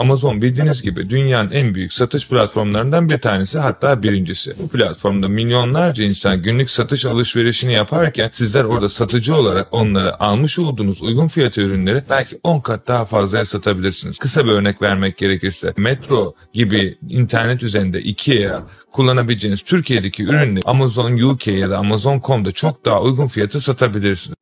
Amazon bildiğiniz gibi dünyanın en büyük satış platformlarından bir tanesi hatta birincisi. Bu platformda milyonlarca insan günlük satış alışverişini yaparken sizler orada satıcı olarak onlara almış olduğunuz uygun fiyatı ürünleri belki 10 kat daha fazlaya satabilirsiniz. Kısa bir örnek vermek gerekirse Metro gibi internet üzerinde Ikea kullanabileceğiniz Türkiye'deki ürünleri Amazon UK ya da Amazon.com'da çok daha uygun fiyata satabilirsiniz.